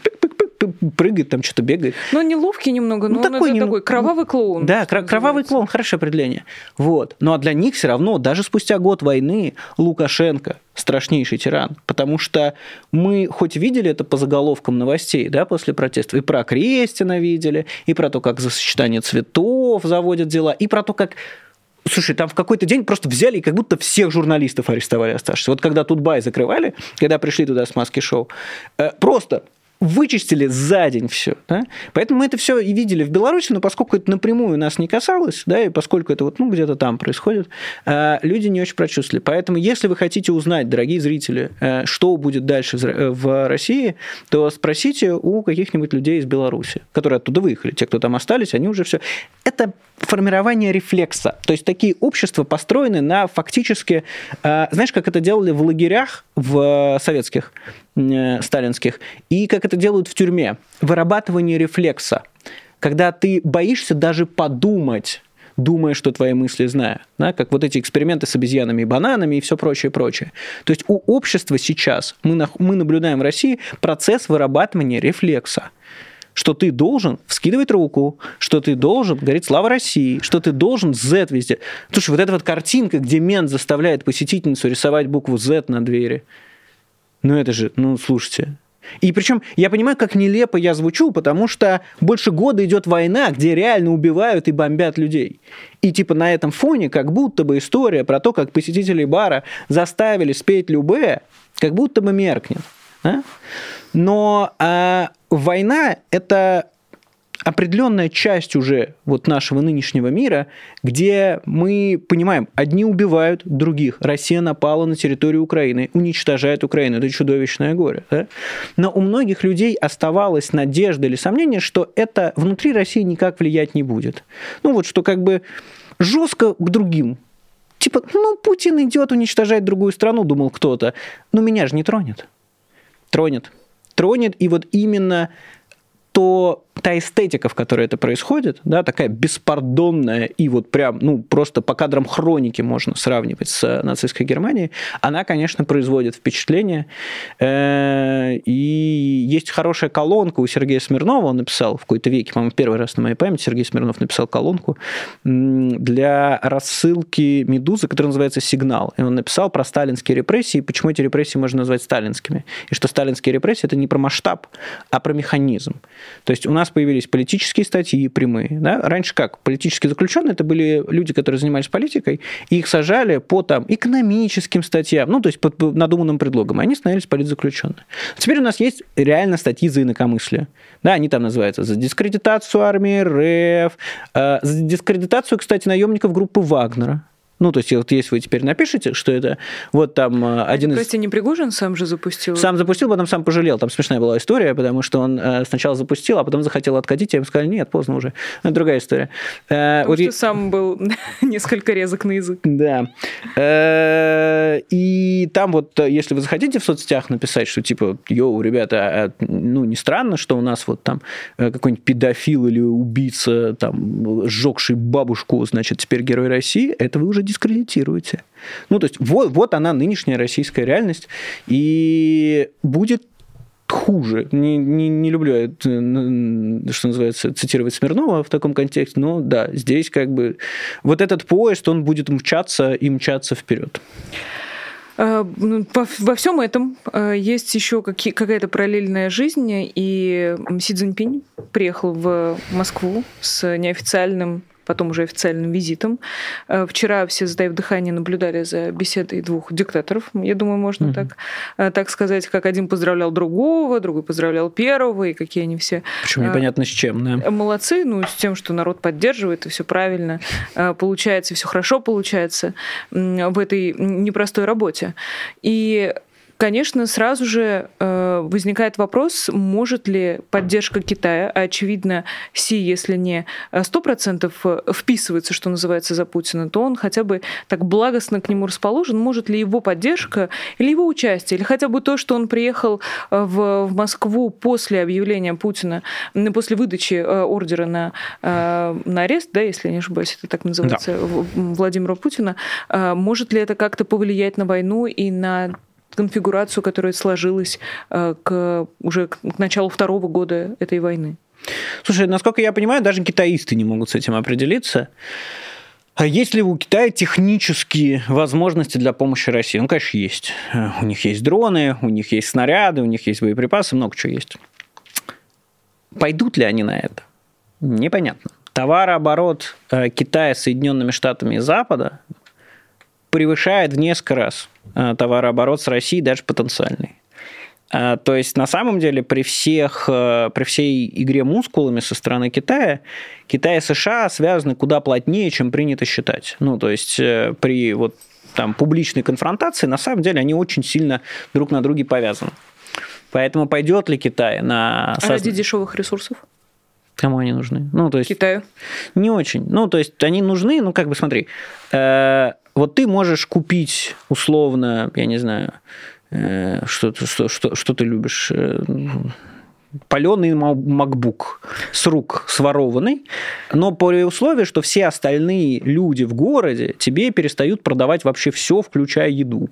прыгает, там что-то бегает. Ну, неловкий немного, но ну, такой, нем... такой кровавый клоун. Да, кровавый клоун, хорошее определение. Вот. Ну, а для них все равно, даже спустя год войны, Лукашенко страшнейший тиран, потому что мы хоть видели это по заголовкам новостей, да, после протестов, и про Крестина видели, и про то, как за сочетание цветов заводят дела, и про то, как Слушай, там в какой-то день просто взяли и как будто всех журналистов арестовали оставшихся. Вот когда Тутбай закрывали, когда пришли туда с маски шоу, э, просто вычистили за день все. Да? Поэтому мы это все и видели в Беларуси, но поскольку это напрямую нас не касалось, да, и поскольку это вот, ну, где-то там происходит, э, люди не очень прочувствовали. Поэтому, если вы хотите узнать, дорогие зрители, э, что будет дальше в России, то спросите у каких-нибудь людей из Беларуси, которые оттуда выехали. Те, кто там остались, они уже все. Это формирование рефлекса. То есть такие общества построены на фактически, э, знаешь, как это делали в лагерях в советских, сталинских, и как это делают в тюрьме. Вырабатывание рефлекса. Когда ты боишься даже подумать, думая, что твои мысли знаю. Да? Как вот эти эксперименты с обезьянами и бананами и все прочее, прочее. То есть у общества сейчас, мы, на, мы наблюдаем в России процесс вырабатывания рефлекса что ты должен вскидывать руку, что ты должен говорить «Слава России», что ты должен Z везде. Слушай, вот эта вот картинка, где мент заставляет посетительницу рисовать букву Z на двери, ну это же, ну слушайте, и причем я понимаю, как нелепо я звучу, потому что больше года идет война, где реально убивают и бомбят людей. И типа на этом фоне как будто бы история про то, как посетителей бара заставили спеть Любе, как будто бы меркнет. Да? Но э, война это определенная часть уже вот нашего нынешнего мира, где мы понимаем, одни убивают других. Россия напала на территорию Украины, уничтожает Украину. Это чудовищное горе. Да? Но у многих людей оставалась надежда или сомнение, что это внутри России никак влиять не будет. Ну вот что как бы жестко к другим. Типа, ну, Путин идет уничтожать другую страну, думал кто-то. Но меня же не тронет. Тронет. Тронет, и вот именно то та эстетика, в которой это происходит, да, такая беспардонная и вот прям, ну, просто по кадрам хроники можно сравнивать с нацистской Германией, она, конечно, производит впечатление. Э, и есть хорошая колонка у Сергея Смирнова, он написал в какой-то веке, по-моему, первый раз на моей памяти Сергей Смирнов написал колонку для рассылки «Медузы», которая называется «Сигнал». И он написал про сталинские репрессии, почему эти репрессии можно назвать сталинскими. И что сталинские репрессии – это не про масштаб, а про механизм. То есть у нас появились политические статьи прямые. Да? Раньше как? Политические заключенные это были люди, которые занимались политикой, и их сажали по там, экономическим статьям, ну, то есть под надуманным предлогом, они становились политзаключенными. Теперь у нас есть реально статьи за инакомыслие. Да, они там называются за дискредитацию армии РФ, э, за дискредитацию, кстати, наемников группы Вагнера. Ну, то есть, вот если вы теперь напишите, что это вот там э, один из... Кстати, не Пригожин сам же запустил? Сам запустил, потом сам пожалел. Там смешная была история, потому что он э, сначала запустил, а потом захотел откатить, а им сказали, нет, поздно уже. Это другая история. Э, Потому вот что сам был [LAUGHS] несколько резок на язык. Да. И там вот, если вы захотите в соцсетях написать, что типа, йоу, ребята, а, ну, не странно, что у нас вот там какой-нибудь педофил или убийца, там, сжегший бабушку, значит, теперь герой России, это вы уже дискредитируете. Ну, то есть вот, вот она, нынешняя российская реальность, и будет хуже. Не, не, не люблю, э, что называется, цитировать Смирнова в таком контексте, но да, здесь как бы вот этот поезд, он будет мчаться и мчаться вперед. Э, ну, во, во всем этом э, есть еще какая-то параллельная жизнь, и Си Цзиньпинь приехал в Москву с неофициальным потом уже официальным визитом. Э, вчера все, затаив дыхание, наблюдали за беседой двух диктаторов, я думаю, можно угу. так, э, так сказать, как один поздравлял другого, другой поздравлял первого, и какие они все... Причем непонятно с чем, да? Молодцы, ну, с тем, что народ поддерживает, и все правильно получается, все хорошо получается в этой непростой работе. И Конечно, сразу же э, возникает вопрос, может ли поддержка Китая, а очевидно, Си, если не 100% э, вписывается, что называется, за Путина, то он хотя бы так благостно к нему расположен, может ли его поддержка или его участие, или хотя бы то, что он приехал э, в, в Москву после объявления Путина, после выдачи э, ордера на, на арест, да, если я не ошибаюсь, это так называется, да. Владимира Путина, может ли это как-то повлиять на войну и на конфигурацию, которая сложилась э, к, уже к началу второго года этой войны. Слушай, насколько я понимаю, даже китаисты не могут с этим определиться. А есть ли у Китая технические возможности для помощи России? Ну, конечно, есть. У них есть дроны, у них есть снаряды, у них есть боеприпасы, много чего есть. Пойдут ли они на это? Непонятно. Товарооборот э, Китая с Соединенными Штатами и Запада превышает в несколько раз э, товарооборот с Россией, даже потенциальный. Э, то есть, на самом деле, при, всех, э, при всей игре мускулами со стороны Китая, Китай и США связаны куда плотнее, чем принято считать. Ну, то есть, при вот там публичной конфронтации, на самом деле, они очень сильно друг на друге повязаны. Поэтому пойдет ли Китай на... А ради дешевых ресурсов? Кому они нужны? Ну, то есть... Китаю? Не очень. Ну, то есть, они нужны, ну, как бы, смотри, вот ты можешь купить условно, я не знаю, э, что, что, что, что ты любишь, э, паленый MacBook с рук сворованный, но при условии, что все остальные люди в городе тебе перестают продавать вообще все, включая еду.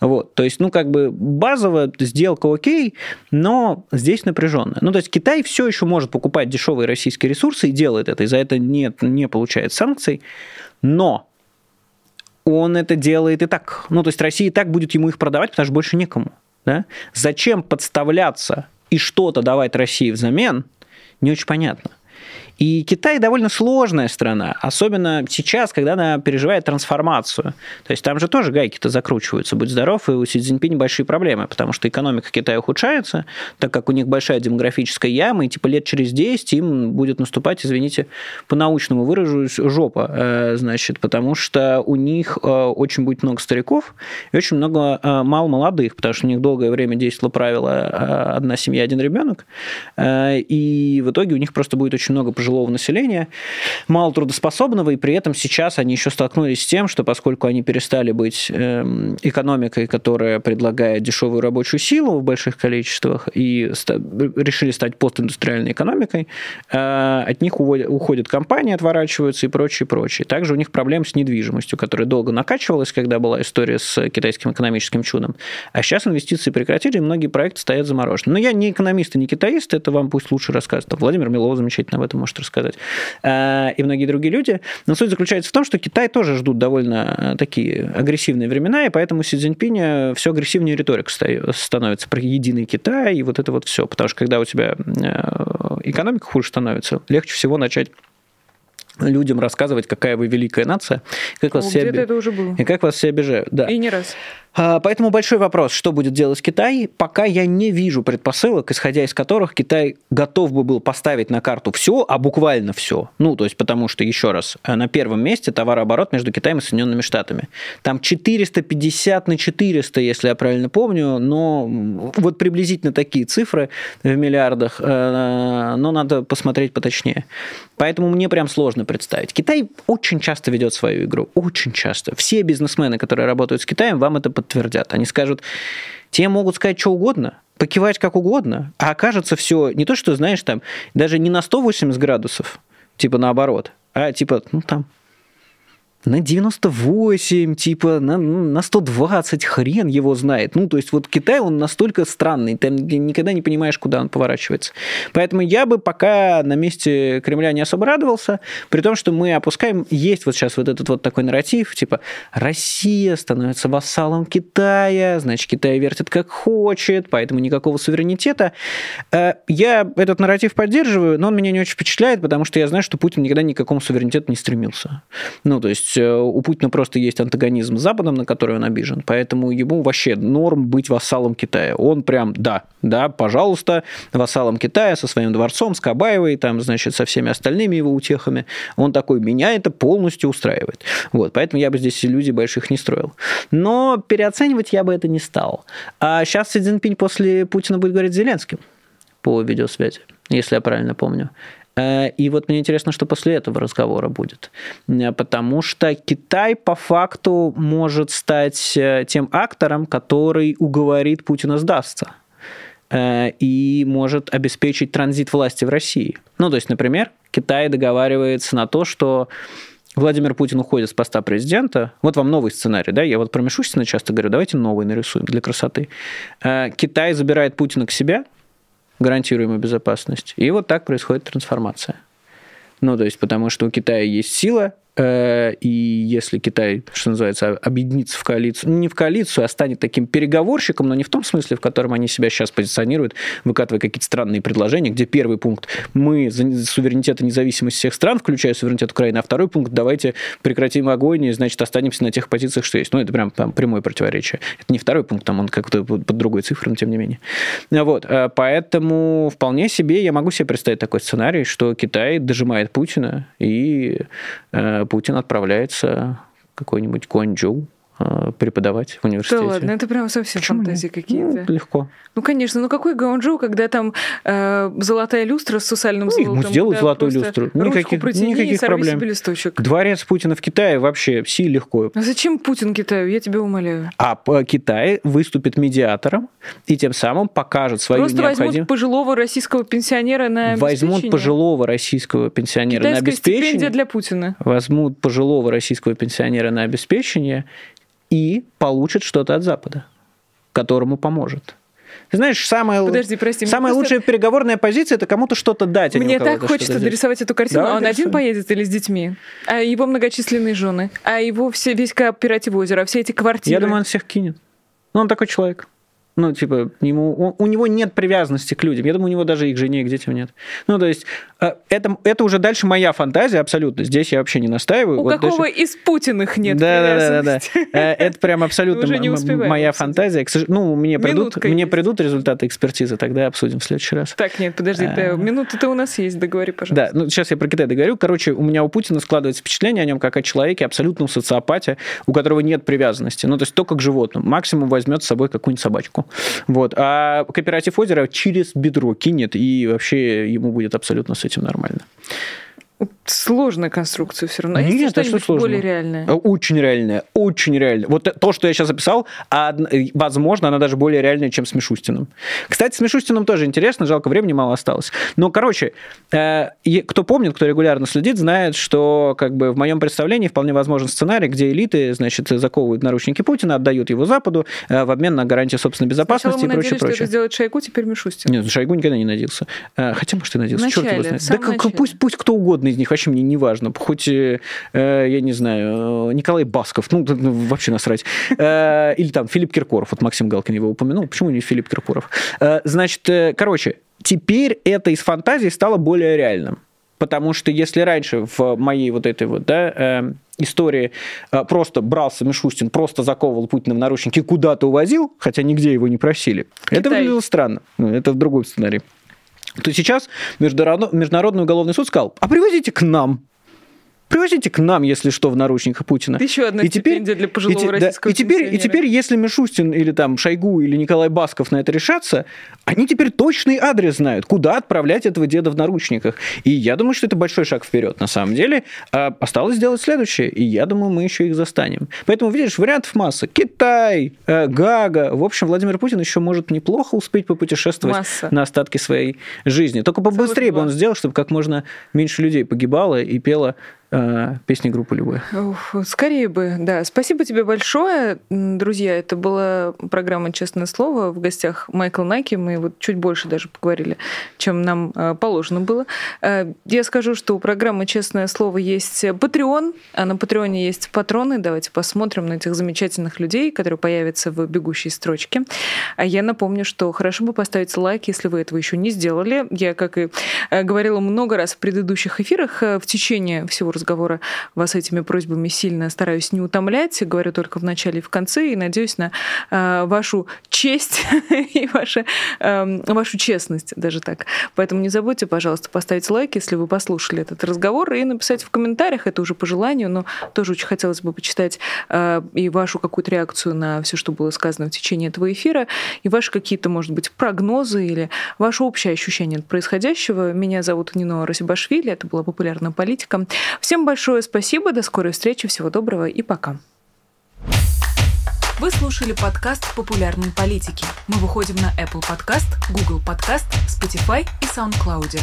Вот. То есть, ну, как бы базовая сделка окей, но здесь напряженная. Ну, то есть Китай все еще может покупать дешевые российские ресурсы и делает это, и за это нет, не получает санкций, но он это делает и так. Ну, то есть Россия и так будет ему их продавать, потому что больше некому. Да? Зачем подставляться и что-то давать России взамен, не очень понятно. И Китай довольно сложная страна, особенно сейчас, когда она переживает трансформацию. То есть там же тоже гайки-то закручиваются, будь здоров, и у Си Цзиньпиня большие проблемы, потому что экономика Китая ухудшается, так как у них большая демографическая яма, и типа лет через 10 им будет наступать, извините, по-научному выражусь, жопа, э, значит, потому что у них э, очень будет много стариков и очень много э, мало молодых, потому что у них долгое время действовало правило одна семья, один ребенок, и в итоге у них просто будет очень много пожилого населения, мало трудоспособного, и при этом сейчас они еще столкнулись с тем, что поскольку они перестали быть эм, экономикой, которая предлагает дешевую рабочую силу в больших количествах, и решили стать постиндустриальной экономикой, от них уходят компании, отворачиваются и прочее, прочее. Также у них проблем с недвижимостью, которая долго накачивалась, когда была история с китайским экономическим чудом. А сейчас инвестиции прекратили, и многие проекты стоят заморожены. Но я не экономист и не китаист, это вам пусть лучше расскажет. Владимир Милов замечательно об этом может рассказать. А, и многие другие люди. Но суть заключается в том, что Китай тоже ждут довольно такие агрессивные времена, и поэтому Си Цзиньпиня все агрессивнее риторика становится про единый Китай и вот это вот все. Потому что когда у тебя э, экономика хуже становится, легче всего начать людям рассказывать, какая вы великая нация, как вас, О, все, об... это уже было. И как вас все обижают. Да. И не раз. А, поэтому большой вопрос, что будет делать Китай, пока я не вижу предпосылок, исходя из которых Китай готов бы был поставить на карту все, а буквально все. Ну, то есть потому что, еще раз, на первом месте товарооборот между Китаем и Соединенными Штатами. Там 450 на 400, если я правильно помню, но вот приблизительно такие цифры в миллиардах, э, но надо посмотреть поточнее. Поэтому мне прям сложно представить. Китай очень часто ведет свою игру, очень часто. Все бизнесмены, которые работают с Китаем, вам это подтвердят. Они скажут, те могут сказать что угодно, покивать как угодно, а окажется все не то, что, знаешь, там, даже не на 180 градусов, типа наоборот, а типа, ну там, на 98, типа на, на 120, хрен его знает. Ну, то есть вот Китай, он настолько странный, ты никогда не понимаешь, куда он поворачивается. Поэтому я бы пока на месте Кремля не особо радовался, при том, что мы опускаем, есть вот сейчас вот этот вот такой нарратив, типа Россия становится вассалом Китая, значит, Китай вертит как хочет, поэтому никакого суверенитета. Э, я этот нарратив поддерживаю, но он меня не очень впечатляет, потому что я знаю, что Путин никогда ни к какому суверенитету не стремился. Ну, то есть есть э, у Путина просто есть антагонизм с Западом, на который он обижен, поэтому ему вообще норм быть вассалом Китая. Он прям, да, да, пожалуйста, вассалом Китая со своим дворцом, с Кабаевой, там, значит, со всеми остальными его утехами. Он такой, меня это полностью устраивает. Вот, поэтому я бы здесь иллюзий больших не строил. Но переоценивать я бы это не стал. А сейчас Си Цзиньпинь после Путина будет говорить Зеленским по видеосвязи, если я правильно помню. Э, и вот мне интересно, что после этого разговора будет. Э, потому что Китай по факту может стать э, тем актором, который уговорит Путина сдастся и может обеспечить транзит власти в России. Ну, то есть, например, Китай договаривается на то, что Владимир Путин уходит с поста президента. Вот вам новый сценарий, да? Я вот про Мишустина часто говорю, давайте новый нарисуем для красоты. Китай забирает Путина к себе, гарантируемую безопасность. И вот так происходит трансформация. Ну, то есть, потому что у Китая есть сила, и если Китай, что называется, объединится в коалицию, ну, не в коалицию, а станет таким переговорщиком, но не в том смысле, в котором они себя сейчас позиционируют, выкатывая какие-то странные предложения, где первый пункт – мы за суверенитет и независимость всех стран, включая суверенитет Украины, а второй пункт – давайте прекратим огонь и, значит, останемся на тех позициях, что есть. Ну, это прям там прямое противоречие. Это не второй пункт, там он как-то под другой цифрой, но тем не менее. Вот, э, поэтому вполне себе я могу себе представить такой сценарий, что Китай дожимает Путина и э, Путин отправляется в какой-нибудь Гуанчжоу преподавать в университете. Да ладно, это прям совсем Почему? фантазии какие-то. Ну, легко. Ну, конечно, ну какой Гаунжоу, когда там э, золотая люстра с сусальным ну, золотом? Ну, сделай золотую люстру. Никаких, протяни, никаких проблем. Себе листочек. Дворец Путина в Китае вообще си легко. А зачем Путин Китаю? Я тебя умоляю. А Китай выступит медиатором и тем самым покажет свою Просто необходимость. возьмут пожилого российского пенсионера на Возьмут пожилого российского пенсионера Китайская на обеспечение. для Путина. Возьмут пожилого российского пенсионера на обеспечение и получит что-то от Запада, которому поможет. Ты знаешь, самая, Подожди, прости, самая лучшая просто... переговорная позиция это кому-то что-то дать. А мне так хочется дорисовать эту картину. Да, он один поедет или с детьми? А его многочисленные жены? А его все, весь кооператив озера? А все эти квартиры? Я думаю, он всех кинет. Ну, он такой человек. Ну, типа, ему, у него нет привязанности к людям. Я думаю, у него даже и к жене, и к детям нет. Ну, то есть, э, это, это уже дальше моя фантазия абсолютно. Здесь я вообще не настаиваю. У вот какого дальше... из Путиных нет да, да, да, да, да. Это прям абсолютно [LAUGHS] моя фантазия. Ну, мне придут, мне придут результаты экспертизы, тогда обсудим в следующий раз. Так, нет, подожди, а... минута-то у нас есть, договори, пожалуйста. Да, ну, сейчас я про Китай договорю. Короче, у меня у Путина складывается впечатление о нем как о человеке абсолютно социопате, у которого нет привязанности. Ну, то есть только к животным. Максимум возьмет с собой какую-нибудь собачку. Вот. А кооператив озера через бедро кинет, и вообще ему будет абсолютно с этим нормально. Сложная конструкция все равно. Нет, что что сложно. более реальное? А, очень реальное, очень реальное. Вот то, что я сейчас описал, а, возможно, она даже более реальная, чем с Мишустиным. Кстати, с Мишустиным тоже интересно, жалко, времени мало осталось. Но, короче, э, кто помнит, кто регулярно следит, знает, что как бы в моем представлении вполне возможен сценарий, где элиты, значит, заковывают наручники Путина, отдают его Западу э, в обмен на гарантию собственной безопасности Сначала и прочее, прочее. что это сделает Шойгу, теперь Мишустин. Нет, Шойгу никогда не надеялся. Э, хотя, может, и надеялся. Черт его знает. Да как, пусть, пусть кто угодно из них, вообще мне не важно. Хоть, э, я не знаю, Николай Басков, ну, ну вообще насрать. Э, или там Филипп Киркоров, вот Максим Галкин его упомянул, почему не Филипп Киркоров? Э, значит, э, короче, теперь это из фантазии стало более реальным. Потому что если раньше в моей вот этой вот, да, э, истории э, просто брался Мишустин, просто заковывал Путина в наручники и куда-то увозил, хотя нигде его не просили, Китай. это выглядело странно. Ну, это в другой сценарий то сейчас Международный уголовный суд сказал, а привозите к нам. Привозите к нам, если что, в наручниках Путина. Еще одна и теперь, для пожилого и, российского да, и теперь, и теперь, если Мишустин или там Шойгу или Николай Басков на это решатся, они теперь точный адрес знают, куда отправлять этого деда в наручниках. И я думаю, что это большой шаг вперед. На самом деле а, осталось сделать следующее, и я думаю, мы еще их застанем. Поэтому, видишь, вариантов масса. Китай, э, Гага. В общем, Владимир Путин еще может неплохо успеть попутешествовать масса. на остатки своей жизни. Только побыстрее бы он сделал, чтобы как можно меньше людей погибало и пело э, песни группы любой. Скорее бы, да. Спасибо тебе большое, друзья. Это была программа «Честное слово». В гостях Майкл Наки. Мы вот чуть больше даже поговорили, чем нам э, положено было. Э, я скажу, что у программы «Честное слово» есть Patreon, а на Патреоне есть патроны. Давайте посмотрим на этих замечательных людей, которые появятся в бегущей строчке. А я напомню, что хорошо бы поставить лайк, если вы этого еще не сделали. Я, как и э, говорила много раз в предыдущих эфирах, в течение всего разговора вас этими просьбами сильно стараюсь не утомлять, говорю только в начале и в конце, и надеюсь на э, вашу честь [LAUGHS] и ваша, э, вашу честность, даже так. Поэтому не забудьте, пожалуйста, поставить лайк, если вы послушали этот разговор, и написать в комментариях, это уже по желанию, но тоже очень хотелось бы почитать э, и вашу какую-то реакцию на все, что было сказано в течение этого эфира, и ваши какие-то, может быть, прогнозы или ваше общее ощущение от происходящего. Меня зовут Нино Расибашвили, это была популярная политика. Всем Всем большое спасибо, до скорой встречи, всего доброго и пока. Вы слушали подкаст «Популярные политики». Мы выходим на Apple Podcast, Google Podcast, Spotify и SoundCloud.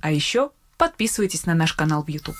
А еще подписывайтесь на наш канал в YouTube.